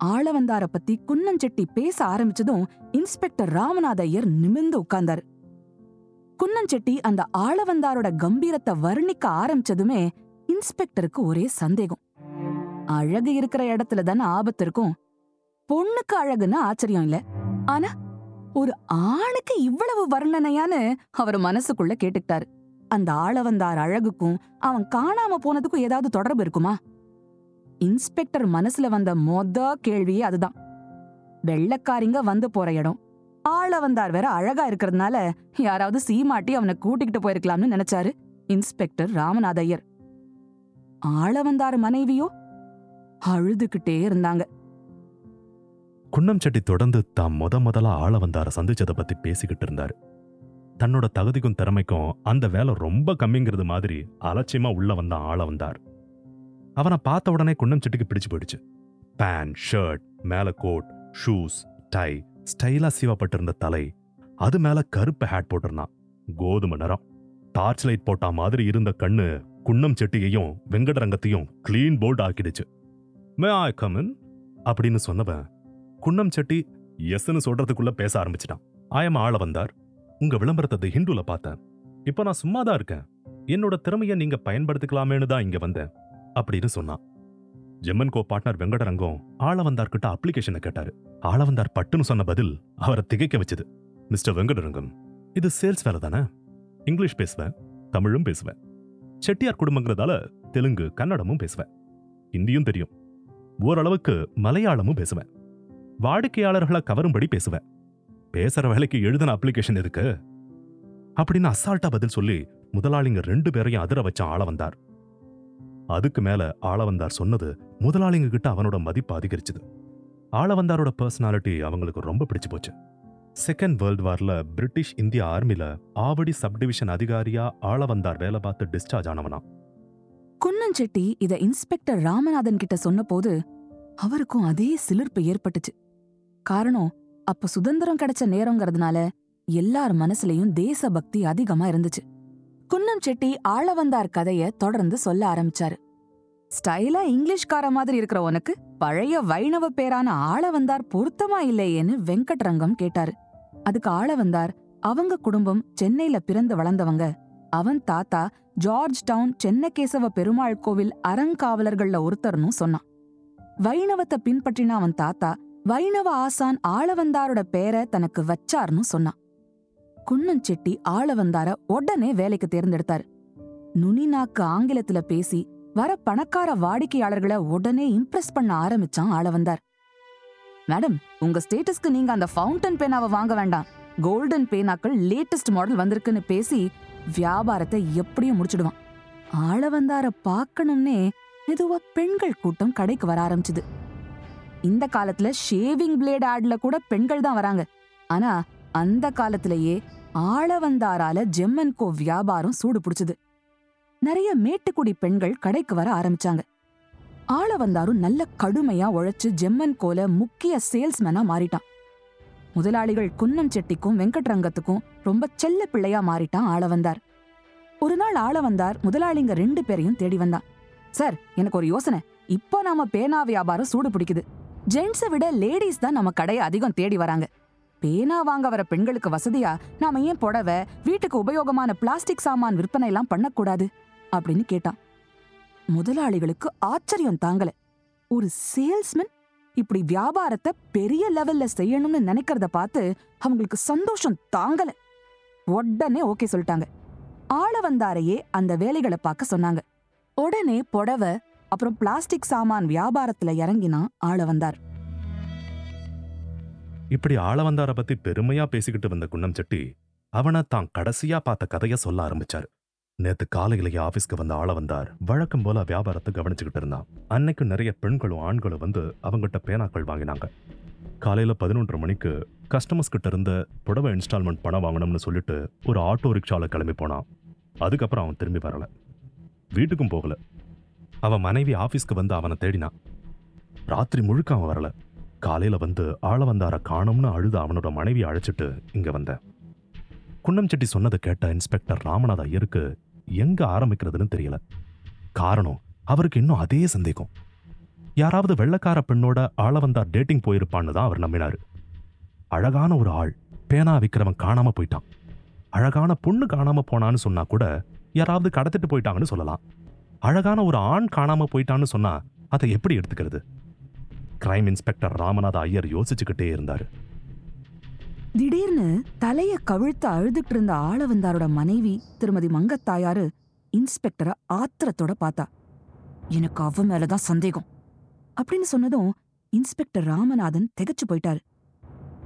ஆளவந்தார பத்தி குன்னஞ்செட்டி பேச ஆரம்பிச்சதும் இன்ஸ்பெக்டர் ராமநாத ஐயர் நிமிர்ந்து உட்கார்ந்தார். குன்னஞ்செட்டி அந்த ஆளவந்தாரோட கம்பீரத்தை வர்ணிக்க ஆரம்பிச்சதுமே இன்ஸ்பெக்டருக்கு ஒரே சந்தேகம். அழகு இருக்கிற இடத்துல தானே ஆபத்து இருக்கும் பொண்ணுக்கு அழகுன்னு ஆச்சரியம் இல்ல. ஆனா ஒரு ஆணுக்கு இவ்வளவு வர்ணனையான்னு அவர் மனசுக்குள்ள கேட்டுக்கிட்டாரு. அந்த ஆளவந்தார் அழகுக்கும் அவன் காணாம போனதுக்கும் ஏதாவது தொடர்பு இருக்குமா? இன்ஸ்பெக்டர் மனசுல வந்த மொத கேள்வியே அதுதான். வெள்ளக்காரிங்க வந்து போற இடம். ஆள வந்தார் வேற அழகா இருக்கிறதுனால யாராவது சீமாட்டி அவனை கூட்டிக்கிட்டு போயிருக்கலாம்னு நினைச்சாரு இன்ஸ்பெக்டர் ராமநாத ஐயர் ஆள வந்தார் மனைவியோ? அழுதுகிட்டே இருந்தாங்க. குன்னம் செட்டி தொடர்ந்து தாம் முத முதலா ஆள வந்தார சந்திச்சதை பத்தி பேசிக்கிட்டு இருந்தாரு. தன்னோட தகுதிக்கும் திறமைக்கும் அந்த வேலை ரொம்ப கம்மிங்கிறது மாதிரி அலட்சியமா உள்ள வந்தான் ஆள வந்தார். அவனை பார்த்த உடனே குன்னம் செட்டிக்கு பிடிச்சு போயிடுச்சு. பேண்ட் ஷர்ட் மேல கோட் ஷூஸ் டை ஸ்டைலா சீவப்பட்டிருந்த தலை அது மேல கருப்பு ஹேட் போட்டிருந்தான். கோதுமை நிறம். டார்ச் லைட் போட்டா மாதிரி இருந்த கண்ணு குன்னம் செட்டியையும் வெங்கடரங்கத்தையும் கிளீன் போல்ட் ஆக்கிடுச்சு. மே ஐ கமன் அப்படின்னு சொன்னவன் குன்னம் செட்டி எஸ்ன்னு சொல்றதுக்குள்ள பேச ஆரம்பிச்சிட்டான். ஆயமா ஆள வந்தார். உங்க விளம்பரத்தை ஹிந்துல பார்த்தேன். இப்ப நான் சும்மா தான் இருக்கேன். என்னோட திறமைய நீங்க பயன்படுத்திக்கலாமேனு தான் இங்க வந்தேன். அப்படின்னு சொன்னான். ஜெம்மன் கோ பார்ட்னர் வெங்கடரங்கம் ஆளவந்தார்கிட்ட அப்ளிகேஷனை கேட்டாரு. ஆளவந்தார் பட்டுன்னு சொன்ன பதில் அவரை திகைக்க வச்சது. மிஸ்டர் வெங்கடரங்கம் இது சேல்ஸ் வேலை தானே? இங்கிலீஷ் பேசுவேன் தமிழும் பேசுவேன். செட்டியார் குடும்பங்கிறதால தெலுங்கு கன்னடமும் பேசுவேன். ஹிந்தியும் தெரியும். ஓரளவுக்கு மலையாளமும் பேசுவேன். வாடிக்கையாளர்களை கவரும்படி பேசுவேன். பேசுற வேலைக்கு எழுதின அப்ளிகேஷன் எதுக்கு? அப்படின்னு அசால்ட்டா பதில் சொல்லி முதலாளிங்க ரெண்டு பேரையும் அதிர வச்ச ஆள வந்தார் அதுக்கு மேல ஆளவந்தார் சொன்னது முதலாளிங்க கிட்ட அவனோட மதிப்பு அதிகரிச்சது. ஆளவந்தாரோட பர்சனாலிட்டி அவங்களுக்கு ரொம்ப பிடிச்சு போச்சு. செகண்ட் வேர்ல்ட் வார்ல பிரிட்டிஷ் இந்திய ஆர்மில ஆவடி சப்டிவிஷன் அதிகாரியா ஆளவந்தார் வேலை பார்த்து டிஸ்சார்ஜ் ஆனவனா குன்னஞ்செட்டி இத இன்ஸ்பெக்டர் ராமநாதன் கிட்ட சொன்னபோது அவருக்கும் அதே சிலிர்ப்பு ஏற்பட்டுச்சு. காரணம் அப்ப சுதந்திரம் கிடைச்ச நேரங்கிறதுனால எல்லார் மனசுலயும் தேசபக்தி அதிகமா இருந்துச்சு. குன்னம் செட்டி ஆளவந்தார் கதைய தொடர்ந்து சொல்ல ஆரம்பிச்சாரு. ஸ்டைலா இங்கிலீஷ்கார மாதிரி இருக்கிற உனக்கு பழைய வைணவ பேரான ஆளவந்தார் பொருத்தமா இல்லையேன்னு வெங்கட்ரங்கம் கேட்டாரு. அதுக்கு ஆளவந்தார் அவங்க குடும்பம் சென்னையில பிறந்து வளர்ந்தவங்க. அவன் தாத்தா ஜார்ஜ் டவுன் சென்னகேசவ பெருமாள் கோவில் அறங்காவலர்கள்ல ஒருத்தர்னு சொன்னான். வைணவத்தை பின்பற்றின அவன் தாத்தா வைணவ ஆசான் ஆளவந்தாரோட பேரை தனக்கு வச்சார்னு சொன்னான். குன்னஞ்செட்டி ஆளவந்தார உடனே வேலைக்கு தேர்ந்தெடுத்தார். நுனிநாக்கு ஆங்கிலத்துல பேசி வர பணக்கார வாடிக்கையாளர்களை உடனே இம்ப்ரெஸ் பண்ண ஆரம்பிச்சான் ஆளவந்தார். மேடம் உங்க ஸ்டேட்டஸ்க்கு நீங்க அந்த ஃபவுண்டன் பேனாவை வாங்க வேண்டாம். கோல்டன் பேனாக்கள் லேட்டஸ்ட் மாடல் வந்திருக்குன்னு பேசி வியாபாரத்தை எப்படியும் முடிச்சிடுவான். ஆளவந்தார பார்க்கணும்னே மெதுவா பெண்கள் கூட்டம் கடைக்கு வர ஆரம்பிச்சுது. இந்த காலத்துல ஷேவிங் பிளேட் ஆட்ல கூட பெண்கள் தான் வராங்க. ஆனா அந்த காலத்திலேயே ஆளவந்தாரால ஜெம்மன்கோ வியாபாரம் சூடு பிடிச்சது. நிறைய மேட்டுக்குடி பெண்கள் கடைக்கு வர ஆரம்பிச்சாங்க. ஆளவந்தாரும் நல்ல கடுமையா உழைச்சு ஜெம்மன்கோல முக்கிய சேல்ஸ்மேனா மாறிட்டான். முதலாளிகள் குன்னம் செட்டிக்கும் வெங்கட்ரங்கத்துக்கும் ரொம்ப செல்ல பிள்ளையா மாறிட்டான் ஆளவந்தார். ஒரு நாள் ஆளவந்தார் முதலாளிங்க ரெண்டு பேரையும் தேடி வந்தான். சார் எனக்கு ஒரு யோசனை. இப்போ நாம பேனா வியாபாரம் சூடு பிடிக்குது. ஜென்ஸை விட லேடிஸ் தான் நம்ம கடையை அதிகம் தேடி வராங்க. பேனா வாங்க வர பெண்களுக்கு வசதியா? நாம ஏன் புடவை வீட்டுக்கு உபயோகமான பிளாஸ்டிக் சாமான் விற்பனை எல்லாம் பண்ணக்கூடாது? அப்படின்னு கேட்டான். முதலாளிகளுக்கு ஆச்சரியம் தாங்கல. ஒரு சேல்ஸ்மேன் இப்படி வியாபாரத்தை பெரிய லெவல்ல செய்யணும்னு நினைக்கிறத பார்த்து அவங்களுக்கு சந்தோஷம் தாங்கல. உடனே ஓகே சொல்லிட்டாங்க. ஆள வந்தாரையே அந்த வேலைகளை பார்க்க சொன்னாங்க. உடனே புடவை அப்புறம் பிளாஸ்டிக் சாமான் வியாபாரத்துல இறங்கினா ஆள வந்தார். இப்படி ஆளவந்தார பத்தி பெருமையா பேசிக்கிட்டு வந்த குன்னம் செட்டி அவனை தான் கடைசியா பார்த்த கதைய சொல்ல ஆரம்பிச்சாரு. நேத்து காலையிலேயே ஆபீஸ்க்கு வந்த ஆள வந்தார் வழக்கம் போல வியாபாரத்தை கவனிச்சுக்கிட்டு இருந்தான். அன்னைக்கு நிறைய பெண்களும் ஆண்களும் வந்து அவங்ககிட்ட பேனாக்கள் வாங்கினாங்க. காலையில பதினொன்றரை மணிக்கு கஸ்டமர்ஸ் கிட்ட இருந்த புடவை இன்ஸ்டால்மெண்ட் பணம் வாங்கணும்னு சொல்லிட்டு ஒரு ஆட்டோ ரிக்ஷால கிளம்பி போனான். அதுக்கப்புறம் அவன் திரும்பி வரல. வீட்டுக்கும் போகல. அவன் மனைவி ஆபீஸ்க்கு வந்து அவனை தேடினான். ராத்திரி முழுக்க அவன் வரல. காலையில வந்து ஆள வந்தார காணும்னு அழுத அவனோட மனைவி அழைச்சிட்டு இங்க வந்தேன் குன்னம் செட்டி சொன்னதை கேட்ட இன்ஸ்பெக்டர் ராமநாத ஐயருக்கு எங்க ஆரம்பிக்கிறதுன்னு தெரியல. காரணம் அவருக்கு இன்னும் அதே சந்தேகம். யாராவது வெள்ளக்கார பெண்ணோட ஆள வந்தார் டேட்டிங் போயிருப்பான்னு தான் அவர் நம்பினாரு. அழகான ஒரு ஆள் பேனா விக்கிறவன் காணாம போயிட்டான். அழகான பொண்ணு காணாம போனான்னு சொன்னா கூட யாராவது கடத்திட்டு போயிட்டாங்கன்னு சொல்லலாம். அழகான ஒரு ஆண் காணாம போயிட்டான்னு சொன்னா அதை எப்படி எடுத்துக்கிறது? கிரைம் இன்ஸ்பெக்டர் ராமநாத ஐயர் யோசிச்சுக்கிட்டே இருந்தாரு. திடீர்னு தலைய கவிழ்த்து அழுதுட்டு இருந்த ஆளவந்தாரோட மனைவி திருமதி மங்கத்தாயாரு இன்ஸ்பெக்டரை ஆத்திரத்தோட பார்த்தா. எனக்கு அவ மேலதான் சந்தேகம். அப்படின்னு சொன்னதும் இன்ஸ்பெக்டர் ராமநாதன் திகைச்சு போயிட்டாரு.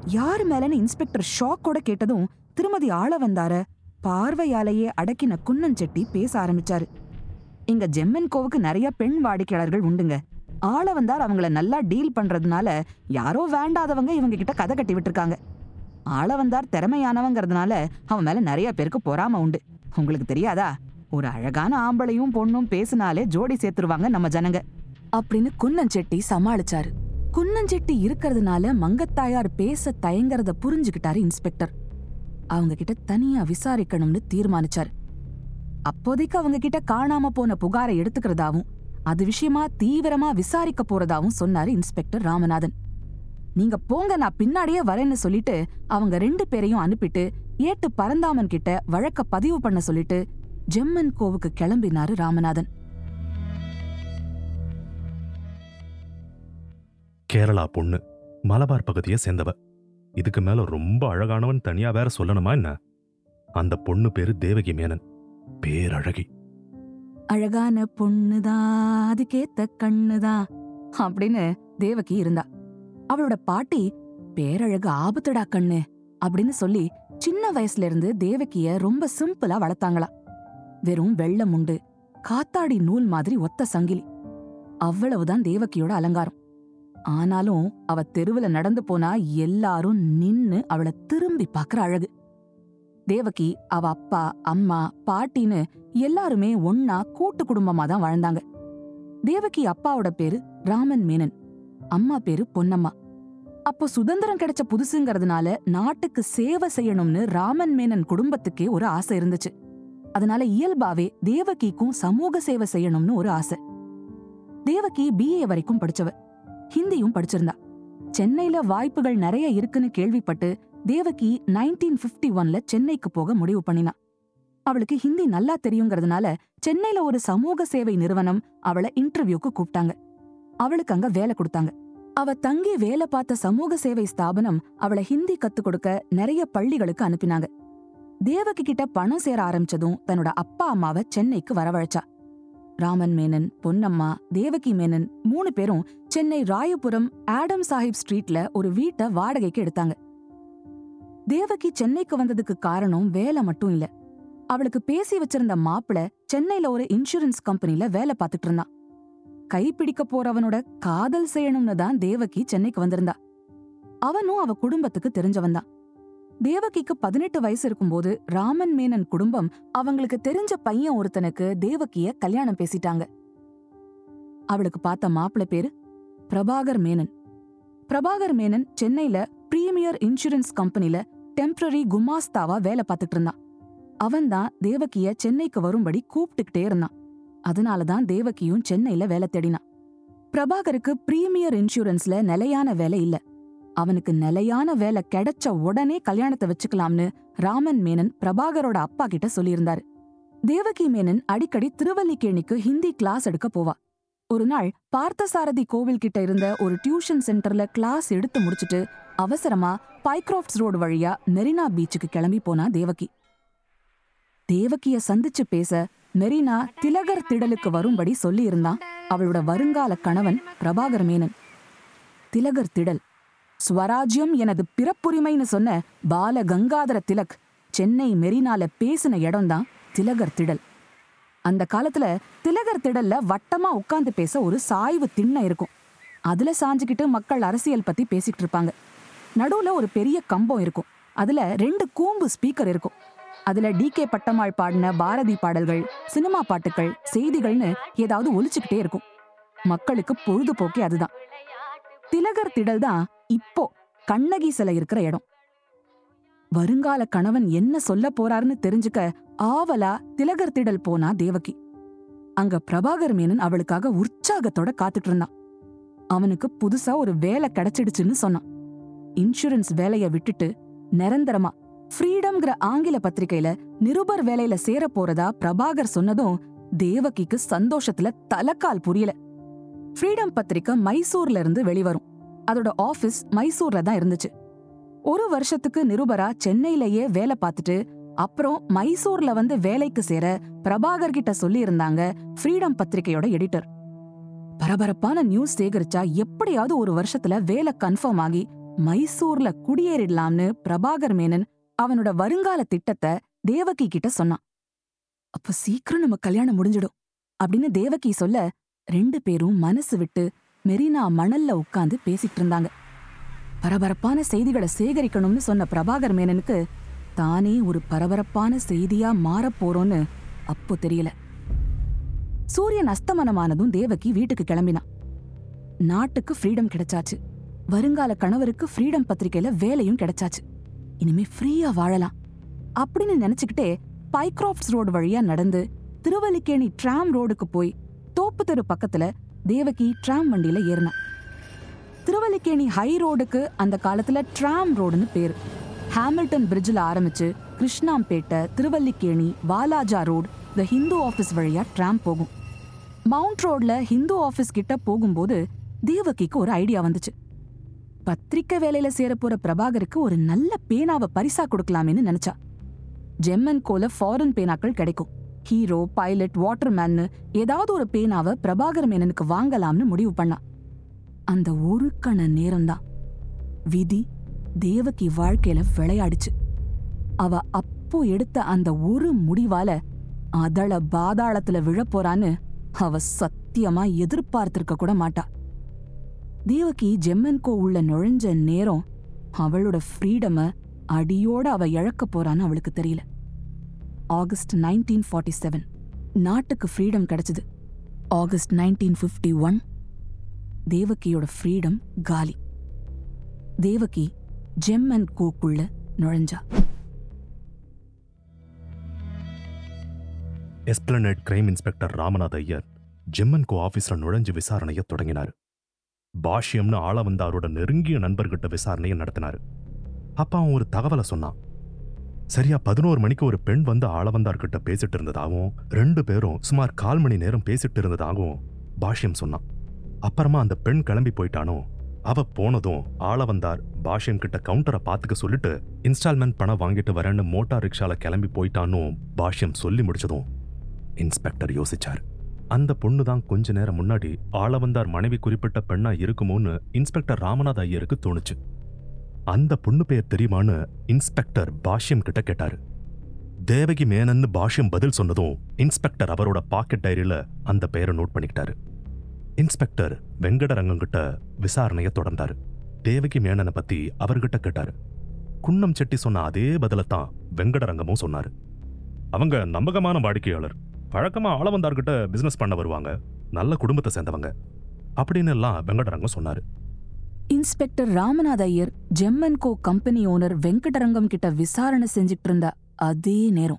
யார் மேலன்னு இன்ஸ்பெக்டர் ஷாக்கோட கேட்டதும் திருமதி ஆளவந்தார பார்வையாலேயே அடக்கின குன்னஞ்செட்டி பேச ஆரம்பிச்சாரு. இங்க ஜெம்மன் கோவுக்கு நிறைய பெண் வாடிக்கையாளர்கள் உண்டுங்க. ஆள வந்தார் அவங்கள நல்லா டீல் பண்றதுனால யாரோ வேண்டாதவங்க இவங்க கிட்ட கதை கட்டி விட்டுருக்காங்க. ஆள வந்தார் திறமையானவங்கிறதுனால அவன் மேல நிறைய பேருக்கு பொறாம உண்டு. உங்களுக்கு தெரியாதா? ஒரு அழகான ஆம்பளையும் பொண்ணும் பேசினாலே ஜோடி சேர்த்துருவாங்க நம்ம ஜனங்க. அப்படின்னு குன்னஞ்செட்டி சமாளிச்சாரு. குன்னஞ்செட்டி இருக்கிறதுனால மங்கத்தாயார் பேச தயங்கறத புரிஞ்சுக்கிட்டாரு இன்ஸ்பெக்டர். அவங்க கிட்ட தனியா விசாரிக்கணும்னு தீர்மானிச்சாரு. அப்போதைக்கு அவங்க கிட்ட காணாம போன புகாரை எடுத்துக்கிறதாவும் அது விஷயமா தீவிரமா விசாரிக்க போறதாவும் சொன்னாரு இன்ஸ்பெக்டர் ராமநாதன். நீங்க போங்க நான் பின்னாடியே வரேன்னு சொல்லிட்டு அவங்க ரெண்டு பேரையும் அனுப்பிட்டு ஏட்டு பரந்தாமன் கிட்ட வழக்க பதிவு பண்ண சொல்லிட்டு ஜெம்மன் கோவுக்கு கிளம்பினாரு ராமநாதன். கேரளா பொண்ணு மலபார் பகுதியை சேர்ந்தவ. இதுக்கு மேல ரொம்ப அழகானவன் தனியா வேற சொல்லணுமா என்ன? அந்த பொண்ணு பேரு தேவகி மேனன். பேரழகி. அழகான பொண்ணுதான் அதுக்கேத்த கண்ணுதான் அப்படின்னு தேவகி இருந்தா. அவளோட பாட்டி பேரழகு ஆபத்துடா கண்ணு அப்படின்னு சொல்லி சின்ன வயசுல இருந்து தேவகிய ரொம்ப சிம்பிளா வளர்த்தாங்களா. வெறும் வெள்ளம் முண்டு காத்தாடி நூல் மாதிரி ஒத்த சங்கிலி. அவ்வளவுதான் தேவகியோட அலங்காரம். ஆனாலும் அவ தெருவுல நடந்து போனா எல்லாரும் நின்னு அவளை திரும்பி பாக்குற அழகு. தேவகி அவ அப்பா அம்மா பாட்டின்னு எல்லாருமே ஒன்னா கூட்டு குடும்பமா தான் வாழ்ந்தாங்க. தேவகி அப்பாவோட பேரு ராமன் மேனன் அம்மா பேரு பொன்னம்மா. அப்போ சுதந்திரம் கிடைச்ச புதுசுங்கிறதுனால நாட்டுக்கு சேவை செய்யணும்னு ராமன் மேனன் குடும்பத்துக்கே ஒரு ஆசை இருந்துச்சு. அதனால இயல்பாவே தேவகிக்கும் சமூக சேவை செய்யணும்னு ஒரு ஆசை. தேவகி பிஏ வரைக்கும் படிச்சவ ஹிந்தியும் படிச்சிருந்தா. சென்னையில வாய்ப்புகள் நிறைய இருக்குன்னு கேள்விப்பட்டு தேவகி நைன்டீன் பிப்டி ஒன்ல சென்னைக்கு போக முடிவு பண்ணினா. அவளுக்கு ஹிந்தி நல்லா தெரியுங்கிறதுனால சென்னையில ஒரு சமூக சேவை நிறுவனம் அவளை இன்டர்வியூக்கு கூப்பிட்டாங்க. அவளுக்கு அங்க வேலை கொடுத்தாங்க. அவ தங்கி வேலை பார்த்த சமூக சேவை ஸ்தாபனம் அவளை ஹிந்தி கத்துக் கொடுக்க நிறைய பள்ளிகளுக்கு அனுப்பினாங்க. தேவகி கிட்ட பணம் சேர ஆரம்பிச்சதும் தன்னோட அப்பா அம்மாவை சென்னைக்கு வரவழைச்சா. ராமன் மேனன் பொன்னம்மா தேவகி மேனன் மூணு பேரும் சென்னை ராயபுரம் ஆடம் சாஹிப் ஸ்ட்ரீட்ல ஒரு வீட்டை வாடகைக்கு எடுத்தாங்க. தேவகி சென்னைக்கு வந்ததுக்கு காரணம் வேலை மட்டும் இல்ல. அவளுக்கு பேசி வச்சிருந்த மாப்பிள சென்னையில ஒரு இன்சூரன்ஸ் கம்பெனில வேலை பார்த்துட்டு இருந்தான் கைப்பிடிக்க போறவனோட காதல் செய்யணும்னு தான் தேவகி சென்னைக்கு வந்திருந்தா. அவனும் அவ குடும்பத்துக்கு தெரிஞ்சவன் தான். தேவகிக்கு பதினெட்டு வயசு இருக்கும்போது ராமன் மேனன் குடும்பம் அவங்களுக்கு தெரிஞ்ச பையன் ஒருத்தனுக்கு தேவகிய கல்யாணம் பேசிட்டாங்க. அவளுக்கு பார்த்த மாப்பிள்ள பேரு பிரபாகர் மேனன். பிரபாகர் மேனன் சென்னையில பிரீமியர் இன்சூரன்ஸ் கம்பெனில டெம்பரரி குமாஸ்தாவா வேலை பார்த்துட்டு இருந்தான். அவன்தான் தேவகிய சென்னைக்கு வரும்படி கூப்பிட்டுக்கிட்டே இருந்தான். அதனாலதான் தேவகியும் சென்னையில வேலை தேடினான். பிரபாகருக்கு பிரீமியர் இன்சூரன்ஸ்ல நிலையான வேலை இல்ல. அவனுக்கு நிலையான வேலை கிடைச்ச உடனே கல்யாணத்தை வச்சுக்கலாம்னு ராமன் மேனன் பிரபாகரோட அப்பா கிட்ட சொல்லியிருந்தாரு. தேவகி மேனன் அடிக்கடி திருவல்லிக்கேணிக்கு ஹிந்தி கிளாஸ் எடுக்க போவா. ஒரு நாள் பார்த்தசாரதி கோவில் கிட்ட இருந்த ஒரு டியூஷன் சென்டர்ல கிளாஸ் எடுத்து முடிச்சிட்டு அவசரமா பைக்ராஃப்ட்ஸ் ரோடு வழியா மெரினா பீச்சுக்கு கிளம்பி போனா தேவகி. தேவகிய சந்திச்சு பேச மெரினா திலகர் திடலுக்கு வரும்படி சொல்லியிருந்தான். அவளோட வருங்கால கணவன் பிரபாகர் மேனன். திலகர் திடல். ஸ்வராஜ்யம் எனது பிறப்புரிமைன்னு சொன்ன பால கங்காதர திலக் சென்னை மெரினால பேசின இடம்தான் திலகர் திடல். அந்த காலத்துல திலகர் திடல்ல வட்டமா உட்கார்ந்து பேச ஒரு சாய்வு திண்ணை இருக்கும். அதுல சாஞ்சுக்கிட்டு மக்கள் அரசியல் பத்தி பேசிக்கிட்டு இருப்பாங்க. நடுவுல ஒரு பெரிய கம்பம் இருக்கும். அதுல ரெண்டு கூம்பு ஸ்பீக்கர் இருக்கும். அதுல டி கே பட்டம்மாள் பாடின பாரதி பாடல்கள் சினிமா பாட்டுகள் செய்திகள்னு ஏதாவது ஒலிச்சுக்கிட்டே இருக்கும். மக்களுக்கு பொழுதுபோக்கே அதுதான். திலகர் திடல் தான் இப்போ கண்ணகி சிலை இருக்கிற இடம். வருங்கால கணவன் என்ன சொல்ல போறாருன்னு தெரிஞ்சுக்க ஆவலா திலகர் திடல் போனா தேவகி. அங்க பிரபாகர் மேனன் அவளுக்காக உற்சாகத்தோட காத்துட்டு இருந்தான். அவனுக்கு புதுசா ஒரு வேலை கிடைச்சிடுச்சுன்னு சொன்னான். இன்சூரன்ஸ் வேலைய விட்டுட்டு நிரந்தரமா ஃப்ரீடம்ங்கிற ஆங்கில பத்திரிகையில நிருபர் வேலையில சேர போறதா பிரபாகர் சொன்னதும் தேவகிக்கு சந்தோஷத்துல தலக்கால் புரியல. ஃப்ரீடம் பத்திரிக்கை மைசூர்ல இருந்து வெளிவரும். அதோட ஆபீஸ் மைசூர்ல தான் இருந்துச்சு. ஒரு வருஷத்துக்கு நிருபரா சென்னையிலேயே வேலை பார்த்துட்டு அப்புறம் மைசூர்ல வந்து வேலைக்கு சேர பிரபாகர் கிட்ட சொல்லி இருந்தாங்க ஃப்ரீடம் பத்திரிகையோட எடிட்டர். பரபரப்பான நியூஸ் சேகரிச்சா எப்படியாவது ஒரு வருஷத்துல வேலை கன்ஃபார்ம் ஆகி மைசூர்ல குடியேறிடலாம்னு பிரபாகர் மேனன் அவனோட வருங்கால திட்டத்தை தேவகி கிட்ட சொன்னான். அப்ப சீக்கிரம் நம்ம கல்யாணம் முடிஞ்சிடும் அப்படின்னு தேவகி சொல்ல ரெண்டு பேரும் மனசு விட்டு மெரினா மணல்ல உட்கார்ந்து பேசிட்டு இருந்தாங்க. பரபரப்பான செய்திகளை சேகரிக்கணும்னு சொன்ன பிரபாகர் மேனனுக்கு தானே ஒரு பரபரப்பான செய்தியா மாறப் போறோன்னு அப்போ தெரியல. சூரியன் அஸ்தமனமானதும் தேவகி வீட்டுக்கு கிளம்பினான். நாட்டுக்கு ஃப்ரீடம் கிடைச்சாச்சு. வருங்கால கணவருக்கு ஃப்ரீடம் பத்திரிகையில வேலையும் கிடைச்சாச்சு. இனிமே ஃப்ரீயா வாழலாம். அப்படின்னு நினைச்சுக்கிட்டே பைக்ராஃப்ட்ஸ் ரோடு வழியா நடந்து திருவல்லிக்கேணி ட்ராம் ரோடுக்கு போய் தோப்பு தெரு பக்கத்துல தேவகி ட்ராம் வண்டியில ஏறினான். திருவல்லிக்கேணி ஹை ரோடுக்கு அந்த காலத்துல ட்ராம் ரோடுன்னு பேரு. ஹாமில்டன் பிரிட்ஜில் ஆரம்பிச்சு Krishnampet Thiruvallikeni Walajah road the Hindu office வழியா ட்ராம் போகும். மவுண்ட் ரோட்ல ஹிந்து ஆஃபீஸ் கிட்ட போகும்போது தேவகிக்கு ஒரு ஐடியா வந்துச்சு. பத்திரிக்கை வேலையில சேரப்போற பிரபாகருக்கு ஒரு நல்ல பேனாவை பரிசா கொடுக்கலாமேன்னு நினைச்சா. ஜெம்மன் கோல ஃபாரின் பேனாக்கள் கிடைக்கும். ஹீரோ பைலட் வாட்டர்மேன்னு ஏதாவது ஒரு பேனாவை பிரபாகர் மேனனுக்கு வாங்கலாம்னு முடிவு பண்ணா. அந்த ஒரு கண நேரம்தான். விதி தேவகி வாழ்க்கையில விளையாடுச்சு. அவ அப்போ எடுத்த அந்த ஒரு முடிவால அதள பாதாளத்துல விழப்போறான்னு அவ சத்தியமா எதிர்பார்த்திருக்க கூட மாட்டா. தேவகி ஜெம்மன்கோ உள்ள நுழைஞ்ச நேரம் அவளோட ஃப்ரீடம அடியோட அவ இழக்க போறான்னு அவளுக்கு தெரியல. ஆகஸ்ட் நைன்டீன் ஃபார்ட்டி செவன் நாட்டுக்கு ஃப்ரீடம் கிடைச்சது. ஆகஸ்ட் நைன்டீன் ஃபிஃப்டி ஒன் தேவகியோட ஃப்ரீடம் காலி. தேவகி ஜெம் அண்ட் கோக்குள்ள நுழைஞ்சா. Esplanade crime inspector Ramanath Iyer Gem and Co ஆஃபீஸில் நுழைஞ்சு விசாரணையை தொடங்கினார். பாஷ்யம்னு ஆள வந்தாரோட நெருங்கிய நண்பர்கிட்ட விசாரணையை நடத்தினாரு. அப்ப அவன் ஒரு தகவலை சொன்னான். சரியா பதினோரு மணிக்கு ஒரு பெண் வந்து ஆளவந்தார்கிட்ட பேசிட்டு இருந்ததாகவும் ரெண்டு பேரும் சுமார் கால் மணி நேரம் பேசிட்டு இருந்ததாகவும் பாஷ்யம் சொன்னான். அப்புறமா அந்த பெண் கிளம்பி போயிட்டானோ அவ போனதும் ஆளவந்தார் பாஷ்யம் கிட்ட கவுண்டரை பாத்துக்க சொல்லிட்டு இன்ஸ்டால்மெண்ட் பணம் வாங்கிட்டு வரேன்னு மோட்டார் ரிக்ஷால கிளம்பி போயிட்டானோ பாஷ்யம் சொல்லி முடிச்சதும் இன்ஸ்பெக்டர் யோசிச்சார். அந்த பொண்ணு தான் கொஞ்ச நேரம் முன்னாடி ஆளவந்தார் மனைவி குறிப்பிட்ட பெண்ணா இருக்குமோன்னு இன்ஸ்பெக்டர் ராமநாத் ஐயருக்கு தோணுச்சு. அந்த பொண்ணு பேர் தெரியுமான்னு இன்ஸ்பெக்டர் பாஷ்யம் கிட்ட கேட்டாரு. தேவகி மேனன்னு பாஷ்யம் பதில் சொன்னதும் இன்ஸ்பெக்டர் அவரோட பாக்கெட் டைரியில அந்த பெயரை நோட் பண்ணிக்கிட்டாரு. இன்ஸ்பெக்டர் வெங்கடரங்கம் கிட்ட விசாரணையை தொடர்ந்தாரு. தேவகி மேனனை பத்தி அவர்கிட்ட கேட்டாரு. குன்னம் செட்டி சொன்ன அதே பதிலத்தான் வெங்கடரங்கமும் சொன்னாரு. அவங்க நம்பகமான வாடிக்கையாளர். பழக்கமாக ஆளவந்தார்கிட்ட பிசினஸ் பண்ண வருவாங்க. நல்ல குடும்பத்தை சேர்ந்தவங்க. அப்படின்னு எல்லாம் வெங்கடரங்கம் சொன்னாரு. Inspector Ramanatha Iyer Gem and Co company owner Venkatarangam கிட்ட விசாரணை செஞ்சுட்டு இருந்த அதே நேரம்.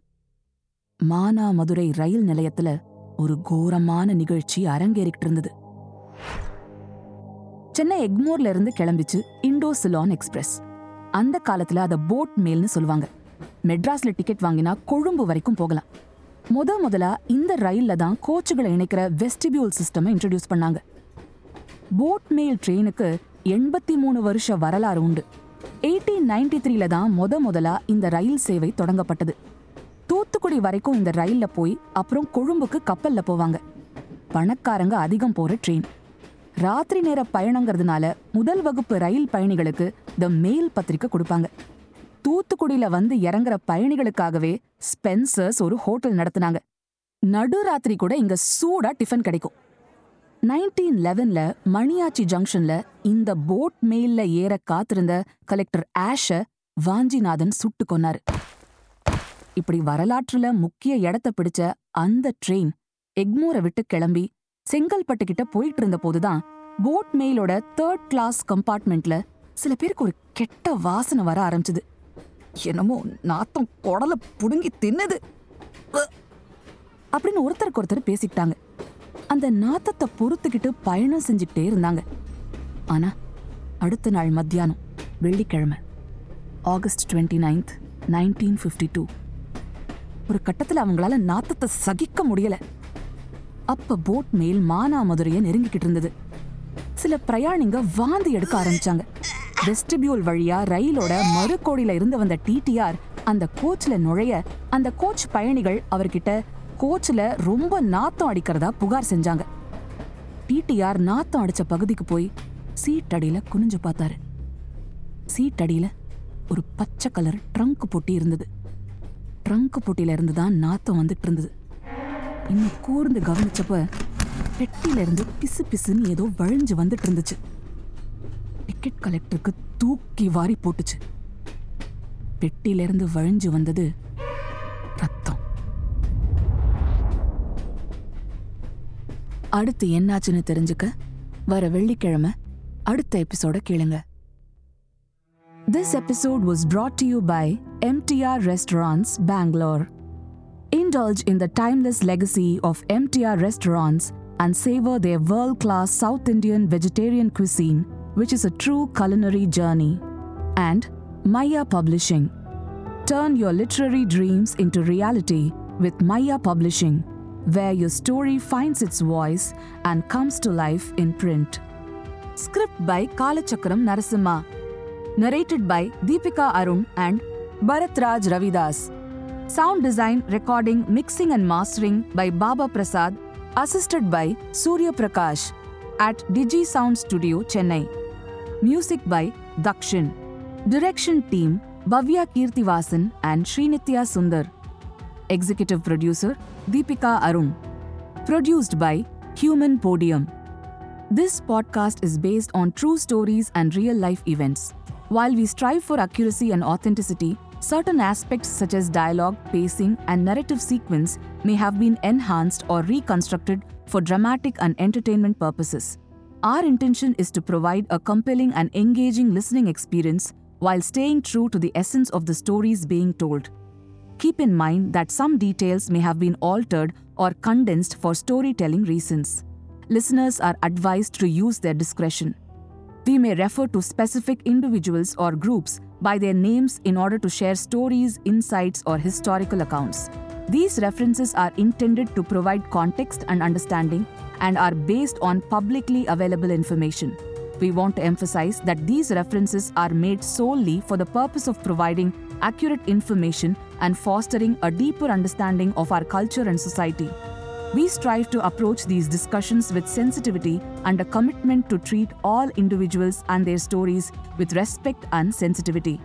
மானாமதுரை ரயில் நிலையத்துல ஒரு கோரமான நிகழ்ச்சி அரங்கேறிக்கிட்டு இருந்தது. சென்னை எக்மோர்ல இருந்து கிளம்பிச்சு இண்டோ சிலான் எக்ஸ்பிரஸ். அந்த காலத்துல அத போட் மேல்னு சொல்லுவாங்க. மெட்ராஸ்ல டிக்கெட் வாங்கினா கொழும்பு வரைக்கும் போகலாம். முத முதலா இந்த ரயில்ல தான் கோச்சுகளை இணைக்கிற வெஸ்டிபியூல் சிஸ்டம் இன்ட்ரடியூஸ் பண்ணாங்க. போட் மெயில் ட்ரெயினுக்கு எண்பத்தி மூணு வருஷ வரலாறு உண்டு. எயிட்டீன் நைன்டி த்ரீல தான் முத முதலா இந்த ரயில் சேவை தொடங்கப்பட்டது. தூத்துக்குடி வரைக்கும் இந்த ரயில்ல போய் அப்புறம் கொழும்புக்கு கப்பல்ல போவாங்க. பணக்காரங்க அதிகம் போற ட்ரெயின் ராத்திரி நேர பயணங்கிறதுனால முதல் வகுப்பு ரயில் பயணிகளுக்கு த மெயில் பத்திரிக்கை கொடுப்பாங்க. தூத்துக்குடியில வந்து இறங்குற பயணிகளுக்காகவே ஸ்பென்சர்ஸ் ஒரு ஹோட்டல் நடத்துனாங்க. நடுராத்திரி கூட இங்க சூடா டிஃபன் கிடைக்கும். நைன்டீன் லெவன்ல மணியாச்சி ஜங்ஷன்ல இந்த போட் மெயில்ல ஏற காத்திருந்த கலெக்டர் ஆஷ வாஞ்சிநாதன் சுட்டு கொன்னாரு. இப்படி வரலாற்றுல முக்கிய இடத்த பிடிச்ச அந்த ட்ரெயின் எக்மோரை விட்டு கிளம்பி செங்கல்பட்டு கிட்ட போயிட்டு இருந்த போதுதான் போட் மெயிலோட தேர்ட் கிளாஸ் கம்பார்ட்மெண்ட்ல சில பேருக்கு ஒரு கெட்ட வாசனை வர ஆரம்பிச்சது. என்னமோ நாத்தம் குடல புடுங்கி தின்னுது. அப்படின்னு ஒருத்தருக்கு ஒருத்தர் பேசிக்கிட்டாங்க. அந்த நாத்தத்தை பொறுத்துக்கிட்டு பயணம் செஞ்சுக்கிட்டே இருந்தாங்க. ஆனா அடுத்த நாள் மத்தியானம் வெள்ளிக்கிழமை August twenty ninth nineteen fifty two. ஒரு கட்டத்தில் அவங்களால நாத்தத்தை சகிக்க முடியல. அப்ப போட் மேல் மானாமதுரையை நெருங்கிக்கிட்டு இருந்தது. சில பிரயாணிங்க வாந்தி எடுக்க ஆரம்பிச்சாங்க. வெஸ்டிபியூல் வழியா ரயிலோட மறுகோடியில இருந்து வந்த டிடிஆர் அந்த கோச்ல நுழைய அந்த கோச் பயணிகள் அவர்கிட்ட கோச்ல ரொம்ப நாத்தம் அடிக்கிறதா புகார் செஞ்சாங்க. டிடிஆர் நாத்தம் அடிச்ச பகுதிக்கு போய் சீட் அடியில குனிஞ்சு பார்த்தாரு. சீட் அடியில ஒரு பச்சை கலர் ட்ரங்க் பொட்டி இருந்தது. ட்ரங்க் பொட்டியில இருந்து தான் நாத்தம் வந்துட்டு இருந்தது. இன்னும் கூர்ந்து கவனிச்சப்ப பெட்டியில இருந்து பிசு பிசுன்னு ஏதோ வழிஞ்சு வந்துட்டு இருந்துச்சு. டிக்கெட் கலெக்டருக்கு தூக்கி வாரி போட்டுச்சு பெட்டியில இருந்து வழிஞ்சு வந்தது ரத்தம் அடுத்து என்னாச்சுன்னு தெரிஞ்சுக்க வர வெள்ளிக்கிழமை அடுத்த எபிசோட கேளுங்க This episode was brought to you by MTR Restaurants, Bangalore. Indulge in the timeless legacy of MTR restaurants and savor their world class South Indian vegetarian cuisine, which is a true culinary journey. And Maya Publishing. Turn your literary dreams into reality with Maya Publishing, where your story finds its voice and comes to life in print. Script by Kalachakram Narasimha. Narrated by Deepika Arun and Bharat Raj Ravidas. Sound design, recording, mixing, and mastering by Baba Prasad, assisted by Surya Prakash at Digi Sound Studio, Chennai. Music by Dakshin. Direction team Bhavya Kirtivasan and Srinitya Sundar. Executive producer Deepika Arun. Produced by Human Podium. This podcast is based on true stories and real life events. While we strive for accuracy and authenticity, certain aspects such as dialogue, pacing, and narrative sequence may have been enhanced or reconstructed for dramatic and entertainment purposes. Our intention is to provide a compelling and engaging listening experience while staying true to the essence of the stories being told. Keep in mind that some details may have been altered or condensed for storytelling reasons. Listeners are advised to use their discretion. We may refer to specific individuals or groups by their names in order to share stories, insights, or historical accounts. These references are intended to provide context and understanding and are based on publicly available information. We want to emphasize that these references are made solely for the purpose of providing accurate information and fostering a deeper understanding of our culture and society. We strive to approach these discussions with sensitivity and a commitment to treat all individuals and their stories with respect and sensitivity.